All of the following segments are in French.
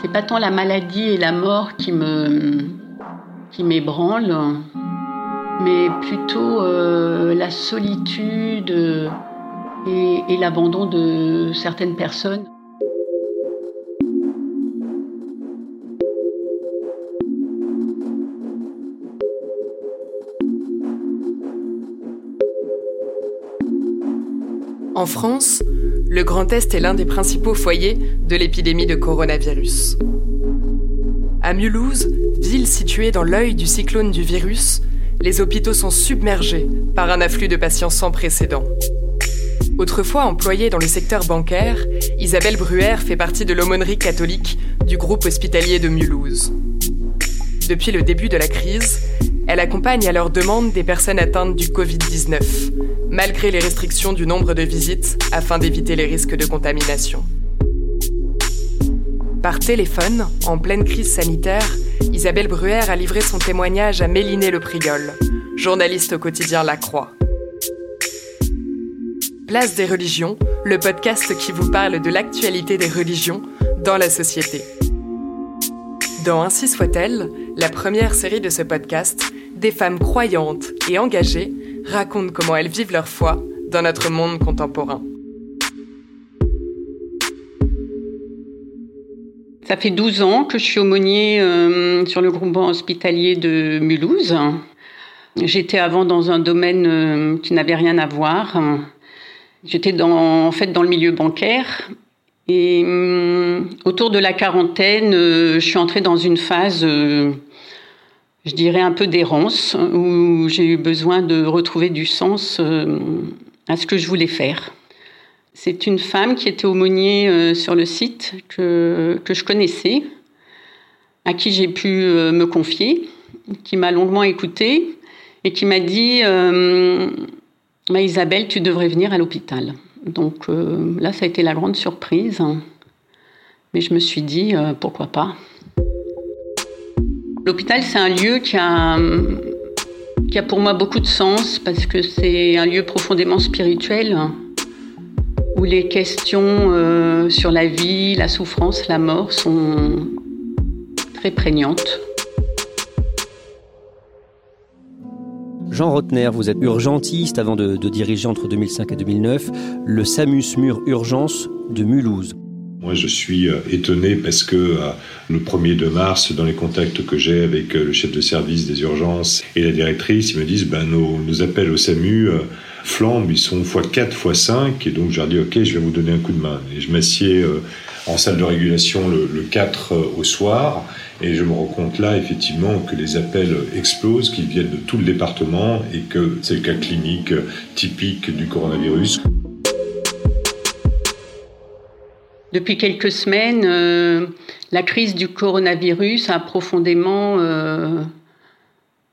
C'est pas tant la maladie et la mort qui me qui m'ébranlent, mais plutôt euh, la solitude et l'abandon de certaines personnes. En France, le Grand Est est l'un des principaux foyers de l'épidémie de coronavirus. À Mulhouse, ville située dans l'œil du cyclone du virus, les hôpitaux sont submergés par un afflux de patients sans précédent. Autrefois employée dans le secteur bancaire, Isabelle Bruer fait partie de l'aumônerie catholique du groupe hospitalier de Mulhouse. Depuis le début de la crise, elle accompagne à leur demande des personnes atteintes du Covid-19, malgré les restrictions du nombre de visites afin d'éviter les risques de contamination. Par téléphone, en pleine crise sanitaire, Isabelle Bruer a livré son témoignage à Méliné Le Prigol, journaliste au quotidien La Croix. Place des religions, le podcast qui vous parle de l'actualité des religions dans la société. Dans Ainsi soit-elle, la première série de ce podcast, des femmes croyantes et engagées racontent comment elles vivent leur foi dans notre monde contemporain. Ça fait 12 ans que je suis aumônier euh, sur le groupement hospitalier de Mulhouse. J'étais avant dans un domaine euh, qui n'avait rien à voir. J'étais en fait dans le milieu bancaire. Et euh, autour de la quarantaine, je suis entrée dans une phase je dirais, un peu d'errance, où j'ai eu besoin de retrouver du sens euh, à ce que je voulais faire. C'est une femme qui était aumônier euh, sur le site que, que je connaissais, à qui j'ai pu euh, me confier, qui m'a longuement écoutée et qui m'a dit bah, Isabelle, tu devrais venir à l'hôpital. Donc là, ça a été la grande surprise. Mais je me suis dit pourquoi pas. L'hôpital, c'est un lieu qui a, pour moi beaucoup de sens parce que c'est un lieu profondément spirituel où les questions euh, sur la vie, la souffrance, la mort sont très prégnantes. Jean Rotner, vous êtes urgentiste avant de, de diriger entre 2005 et 2009 le SAMUS Mur Urgence de Mulhouse. Moi, je suis euh, étonné parce que euh, le 1er de mars, dans les contacts que j'ai avec euh, le chef de service des urgences et la directrice, ils me disent ben, nos, appels au SAMU flambent, ils sont x4, x5, et donc je leur dis ok, je vais vous donner un coup de main. Et je m'assieds en salle de régulation le, le 4 au soir, et je me rends compte là, effectivement, que les appels explosent, qu'ils viennent de tout le département, et que c'est le cas clinique typique du coronavirus. Depuis quelques semaines, euh, la crise du coronavirus a profondément euh,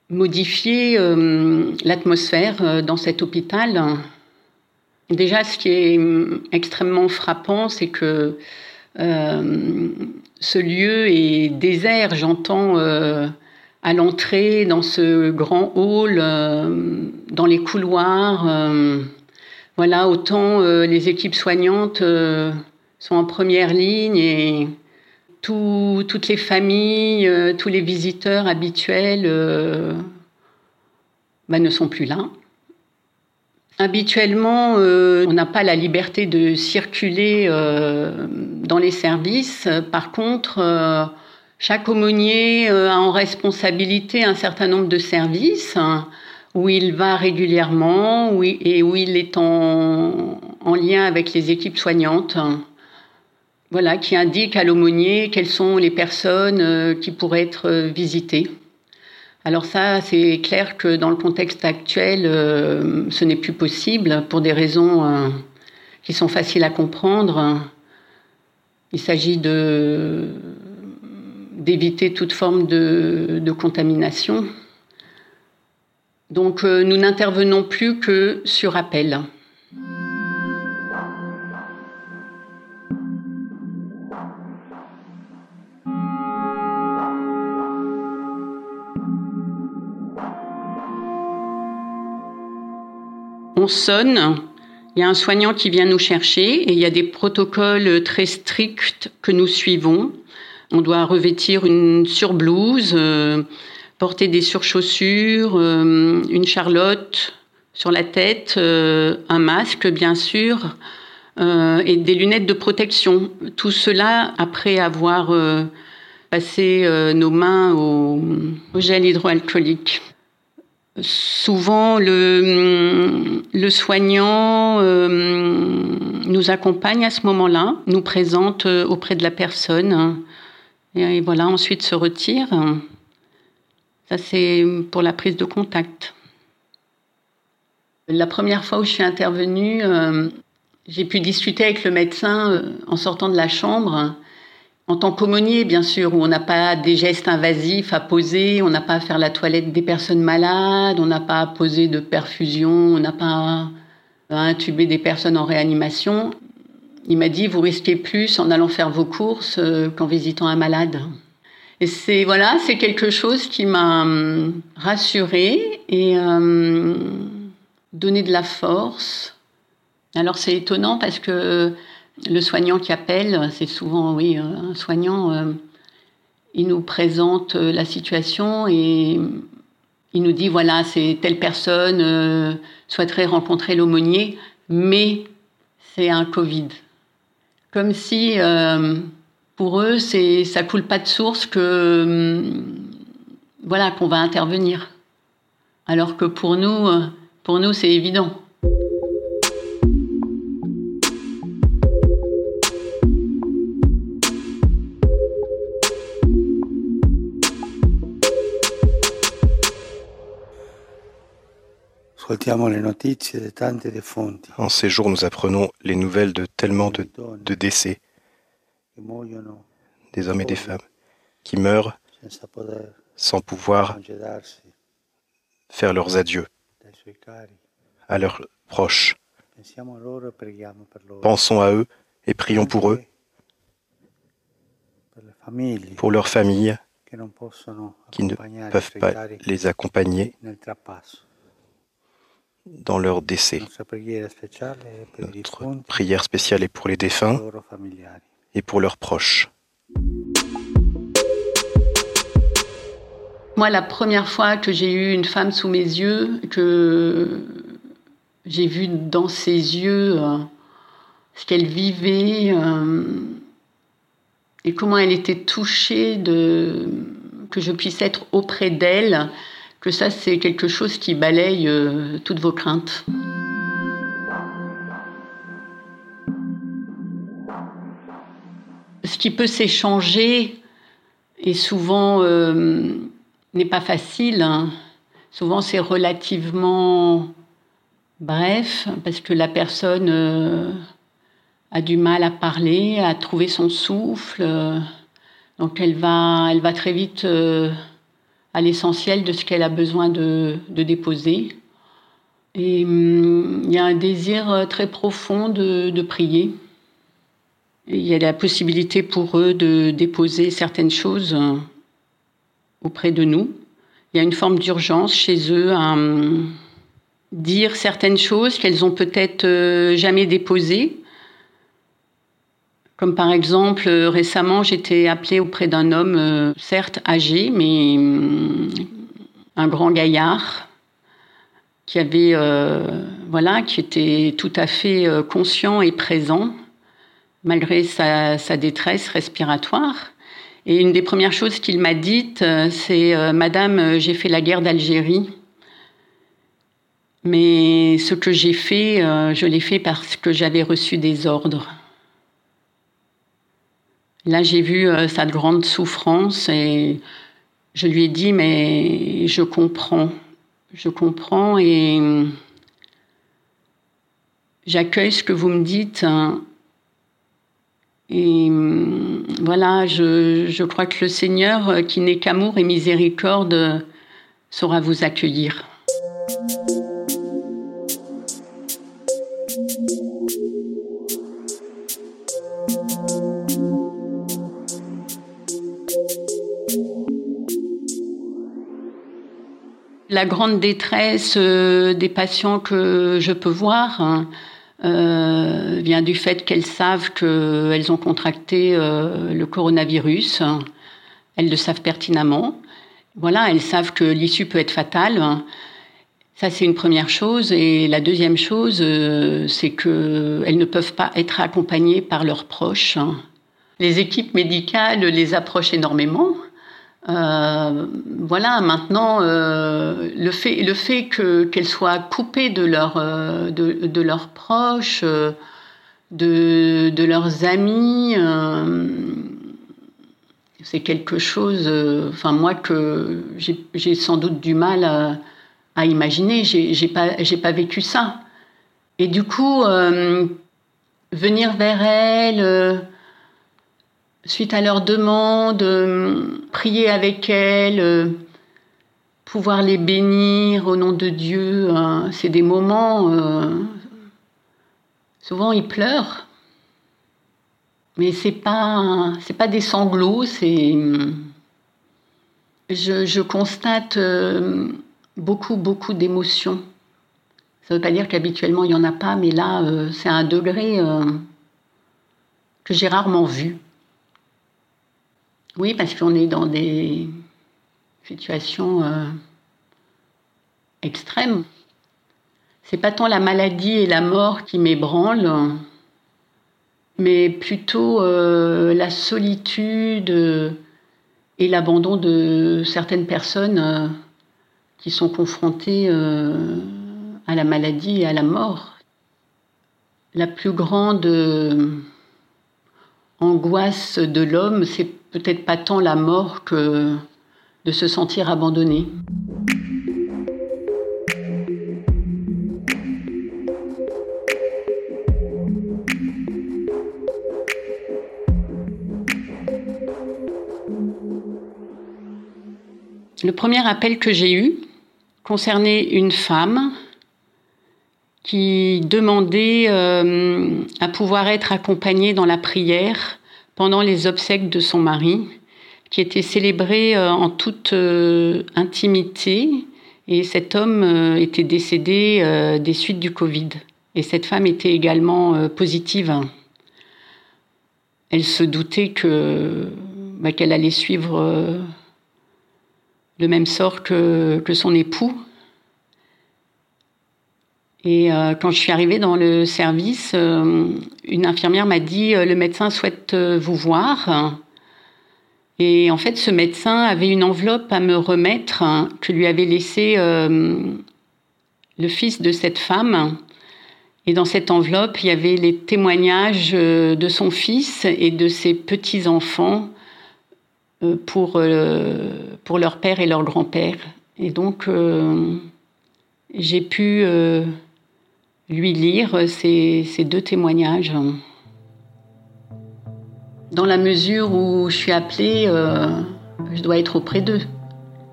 modifié euh, l'atmosphère dans cet hôpital. Déjà, ce qui est extrêmement frappant, c'est que ce lieu est désert. J'entends à l'entrée, dans ce grand hall, dans les couloirs, voilà, autant les équipes soignantes sont en première ligne et toutes les familles, euh, tous les visiteurs habituels euh, bah, ne sont plus là. Habituellement, euh, on n'a pas la liberté de circuler dans les services. Par contre, chaque aumônier a en responsabilité un certain nombre de services hein, où il va régulièrement et où il est en lien avec les équipes soignantes voilà, qui indique à l'aumônier quelles sont les personnes euh, qui pourraient être euh, visitées. Alors ça, c'est clair que dans le contexte actuel, euh, ce n'est plus possible pour des raisons qui sont faciles à comprendre. Il s'agit de d'éviter toute forme de, de contamination. Donc nous n'intervenons plus que sur appel. On sonne, il y a un soignant qui vient nous chercher et il y a des protocoles très stricts que nous suivons. On doit revêtir une surblouse, euh, porter des surchaussures, euh, une charlotte sur la tête, euh, un masque bien sûr, et des lunettes de protection. Tout cela après avoir passé nos mains au, gel hydroalcoolique. Souvent, le, le soignant nous accompagne à ce moment-là, nous présente auprès de la personne et voilà, ensuite se retire. Ça, c'est pour la prise de contact. La première fois où je suis intervenue, euh, j'ai pu discuter avec le médecin euh, en sortant de la chambre. En tant qu'aumônier, bien sûr, où on n'a pas des gestes invasifs à poser, on n'a pas à faire la toilette des personnes malades, on n'a pas à poser de perfusion, on n'a pas à intuber des personnes en réanimation. Il m'a dit, vous risquez plus en allant faire vos courses euh, qu'en visitant un malade. Et c'est voilà, c'est quelque chose qui m'a hum, rassurée et euh, donné de la force. Alors c'est étonnant parce que le soignant qui appelle, c'est souvent oui un soignant, euh, il nous présente la situation et il nous dit voilà c'est telle personne souhaiterait rencontrer l'aumônier, mais c'est un Covid. Comme si euh, pour eux c'est ça coule pas de source que euh, voilà qu'on va intervenir. Alors que pour nous euh, pour nous c'est évident En ces jours, nous apprenons les nouvelles de tellement de, décès, des hommes et des femmes, qui meurent sans pouvoir faire leurs adieux à leurs proches. Pensons à eux et prions pour eux, pour leurs familles qui ne peuvent pas les accompagner dans leur décès. Notre prière spéciale est pour les défunts et pour leurs proches. Moi, la première fois que j'ai eu une femme sous mes yeux, que j'ai vu dans ses yeux euh, ce qu'elle vivait euh, et comment elle était touchée de que je puisse être auprès d'elle, que ça, c'est quelque chose qui balaye euh, toutes vos craintes. Ce qui peut s'échanger et souvent euh, n'est pas facile. Hein. Souvent, c'est relativement bref parce que la personne euh, a du mal à parler, à trouver son souffle. donc, elle va, elle va très vite à l'essentiel de ce qu'elle a besoin de, déposer. Et hum, il y a un désir euh, très profond de, prier. il y a la possibilité pour eux de déposer certaines choses euh, auprès de nous. Il y a une forme d'urgence chez eux à hum, dire certaines choses qu'elles ont peut-être euh, jamais déposées comme par exemple, euh, récemment, j'étais appelée auprès d'un homme, euh, certes âgé, mais hum, un grand gaillard, qui avait, euh, voilà, qui était tout à fait conscient et présent, malgré sa, sa, détresse respiratoire. Et une des premières choses qu'il m'a dites, c'est Madame, j'ai fait la guerre d'Algérie. Mais ce que j'ai fait, je l'ai fait parce que j'avais reçu des ordres. Là, j'ai vu euh, sa grande souffrance et je lui ai dit, mais je comprends, je comprends et j'accueille ce que vous me dites. Hein. Et hum, voilà, je, je crois que le Seigneur, qui n'est qu'amour et miséricorde, saura vous accueillir. La grande détresse euh, des patients que je peux voir hein, euh, vient du fait qu'elles savent qu'elles ont contracté euh, le coronavirus. Elles le savent pertinemment. Voilà, elles savent que l'issue peut être fatale. Ça, c'est une première chose. Et la deuxième chose, c'est qu'elles ne peuvent pas être accompagnées par leurs proches. Les équipes médicales les approchent énormément. Euh, voilà, maintenant, euh, le fait, le fait que, qu'elles soient coupées de, leur, euh, de, leurs proches, de, de, leurs amis, c'est quelque chose, enfin, moi, que j'ai, sans doute du mal à, imaginer. J'ai, pas, pas vécu ça. Et du coup, venir vers elles, suite à leur demande, euh, prier avec elles, euh, pouvoir les bénir au nom de Dieu. Hein. c'est des moments, euh, souvent ils pleurent, mais c'est pas, pas des sanglots, c'est, je, je constate beaucoup, beaucoup d'émotions. Ça ne veut pas dire qu'habituellement il n'y en a pas, mais là, c'est un degré que j'ai rarement vu. Oui, parce qu'on est dans des situations euh, extrêmes. C'est pas tant la maladie et la mort qui m'ébranlent, mais plutôt euh, la solitude et l'abandon de certaines personnes euh, qui sont confrontées euh, à la maladie et à la mort. La plus grande angoisse de l'homme, c'est peut-être pas tant la mort que de se sentir abandonné. Le premier appel que j'ai eu concernait une femme qui demandait euh, à pouvoir être accompagnée dans la prière pendant les obsèques de son mari, qui étaient célébrées euh, en toute euh, intimité. Et cet homme était décédé des suites du Covid. Et cette femme était également positive. Elle se doutait que bah, qu'elle allait suivre le même sort que son époux. Et euh, quand je suis arrivée dans le service, euh, une infirmière m'a dit euh, le médecin souhaite vous voir. Et en fait, ce médecin avait une enveloppe à me remettre hein, que lui avait laissé le fils de cette femme. Et dans cette enveloppe, il y avait les témoignages de son fils et de ses petits-enfants pour, pour leur père et leur grand-père. Et donc, j'ai pu lui lire ces, deux témoignages. Dans la mesure où je suis appelée, euh, je dois être auprès d'eux.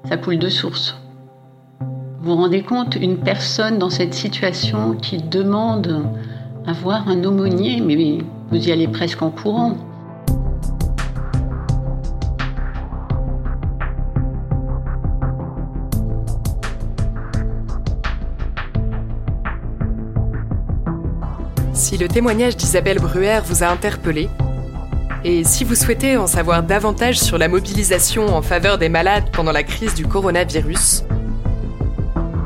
Ça coule de source. Vous vous rendez compte, une personne dans cette situation qui demande à voir un aumônier, mais vous y allez presque en courant. Le témoignage d'Isabelle Bruer vous a interpellé, et si vous souhaitez en savoir davantage sur la mobilisation en faveur des malades pendant la crise du coronavirus,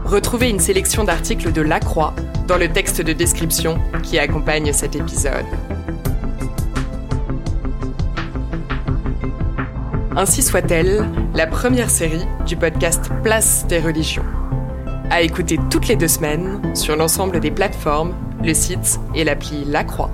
retrouvez une sélection d'articles de La Croix dans le texte de description qui accompagne cet épisode. Ainsi soit-elle, la première série du podcast Place des religions. À écouter toutes les deux semaines sur l'ensemble des plateformes le site et l'appli La Croix.